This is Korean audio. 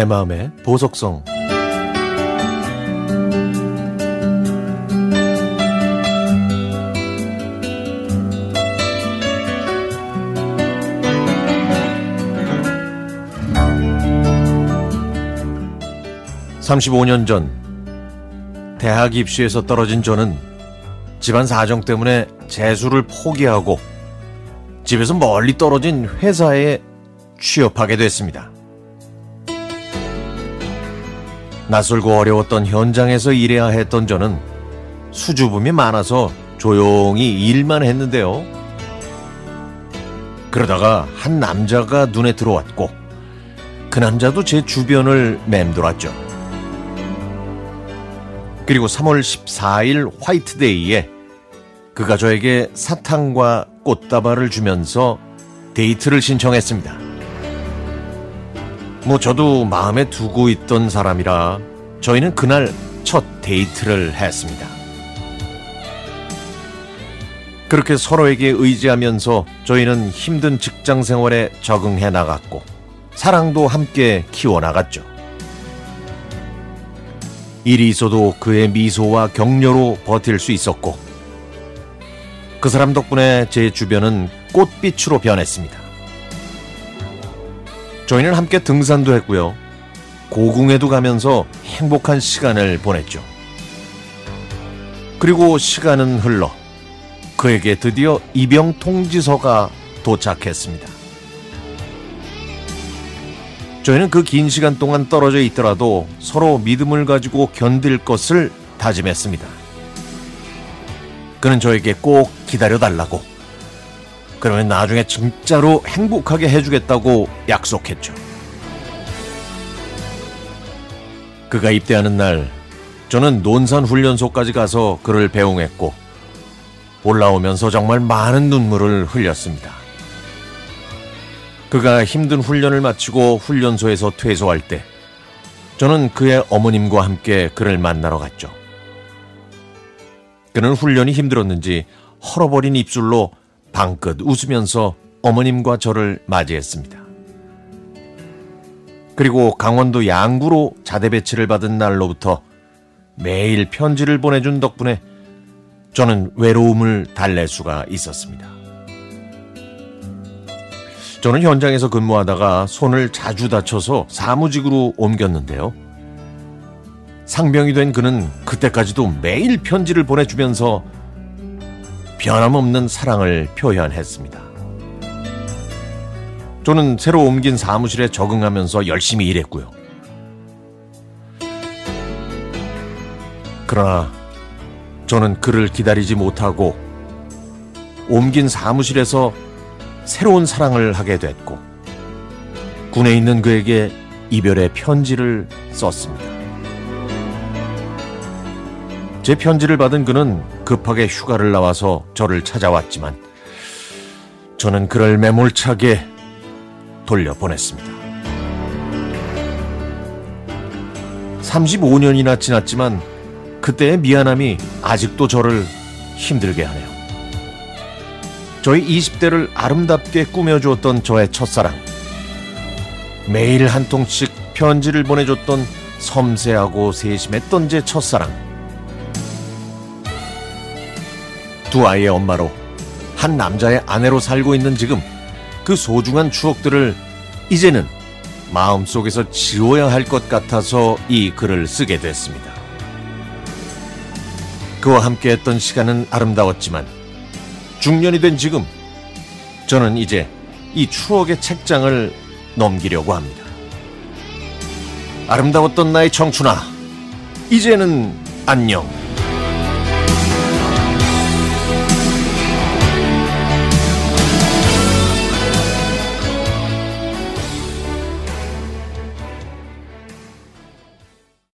내 마음의 보석성 삼십오 년 전 대학 입시에서 떨어진 저는 집안 사정 때문에 재수를 포기하고 집에서 멀리 떨어진 회사에 취업하게 됐습니다. 낯설고 어려웠던 현장에서 일해야 했던 저는 수줍음이 많아서 조용히 일만 했는데요. 그러다가 한 남자가 눈에 들어왔고 그 남자도 제 주변을 맴돌았죠. 그리고 3월 14일 화이트데이에 그가 저에게 사탕과 꽃다발을 주면서 데이트를 신청했습니다. 뭐 저도 마음에 두고 있던 사람이라 저희는 그날 첫 데이트를 했습니다. 그렇게 서로에게 의지하면서 저희는 힘든 직장 생활에 적응해 나갔고 사랑도 함께 키워나갔죠. 일이 있어도 그의 미소와 격려로 버틸 수 있었고 그 사람 덕분에 제 주변은 꽃빛으로 변했습니다. 저희는 함께 등산도 했고요. 고궁에도 가면서 행복한 시간을 보냈죠. 그리고 시간은 흘러 그에게 드디어 입영 통지서가 도착했습니다. 저희는 그 긴 시간 동안 떨어져 있더라도 서로 믿음을 가지고 견딜 것을 다짐했습니다. 그는 저에게 꼭 기다려달라고. 그러면 나중에 진짜로 행복하게 해주겠다고 약속했죠. 그가 입대하는 날, 저는 논산 훈련소까지 가서 그를 배웅했고, 올라오면서 정말 많은 눈물을 흘렸습니다. 그가 힘든 훈련을 마치고 훈련소에서 퇴소할 때, 저는 그의 어머님과 함께 그를 만나러 갔죠. 그는 훈련이 힘들었는지 헐어버린 입술로 방긋 웃으면서 어머님과 저를 맞이했습니다. 그리고 강원도 양구로 자대 배치를 받은 날로부터 매일 편지를 보내준 덕분에 저는 외로움을 달랠 수가 있었습니다. 저는 현장에서 근무하다가 손을 자주 다쳐서 사무직으로 옮겼는데요. 상병이 된 그는 그때까지도 매일 편지를 보내주면서 변함없는 사랑을 표현했습니다. 저는 새로 옮긴 사무실에 적응하면서 열심히 일했고요. 그러나 저는 그를 기다리지 못하고 옮긴 사무실에서 새로운 사랑을 하게 됐고 군에 있는 그에게 이별의 편지를 썼습니다. 제 편지를 받은 그는 급하게 휴가를 나와서 저를 찾아왔지만 저는 그를 매몰차게 돌려보냈습니다. 35년이나 지났지만 그때의 미안함이 아직도 저를 힘들게 하네요. 저희 20대를 아름답게 꾸며주었던 저의 첫사랑. 매일 한 통씩 편지를 보내줬던 섬세하고 세심했던 제 첫사랑. 두 아이의 엄마로 한 남자의 아내로 살고 있는 지금 그 소중한 추억들을 이제는 마음속에서 지워야 할 것 같아서 이 글을 쓰게 됐습니다. 그와 함께 했던 시간은 아름다웠지만 중년이 된 지금 저는 이제 이 추억의 책장을 넘기려고 합니다. 아름다웠던 나의 청춘아, 이제는 안녕.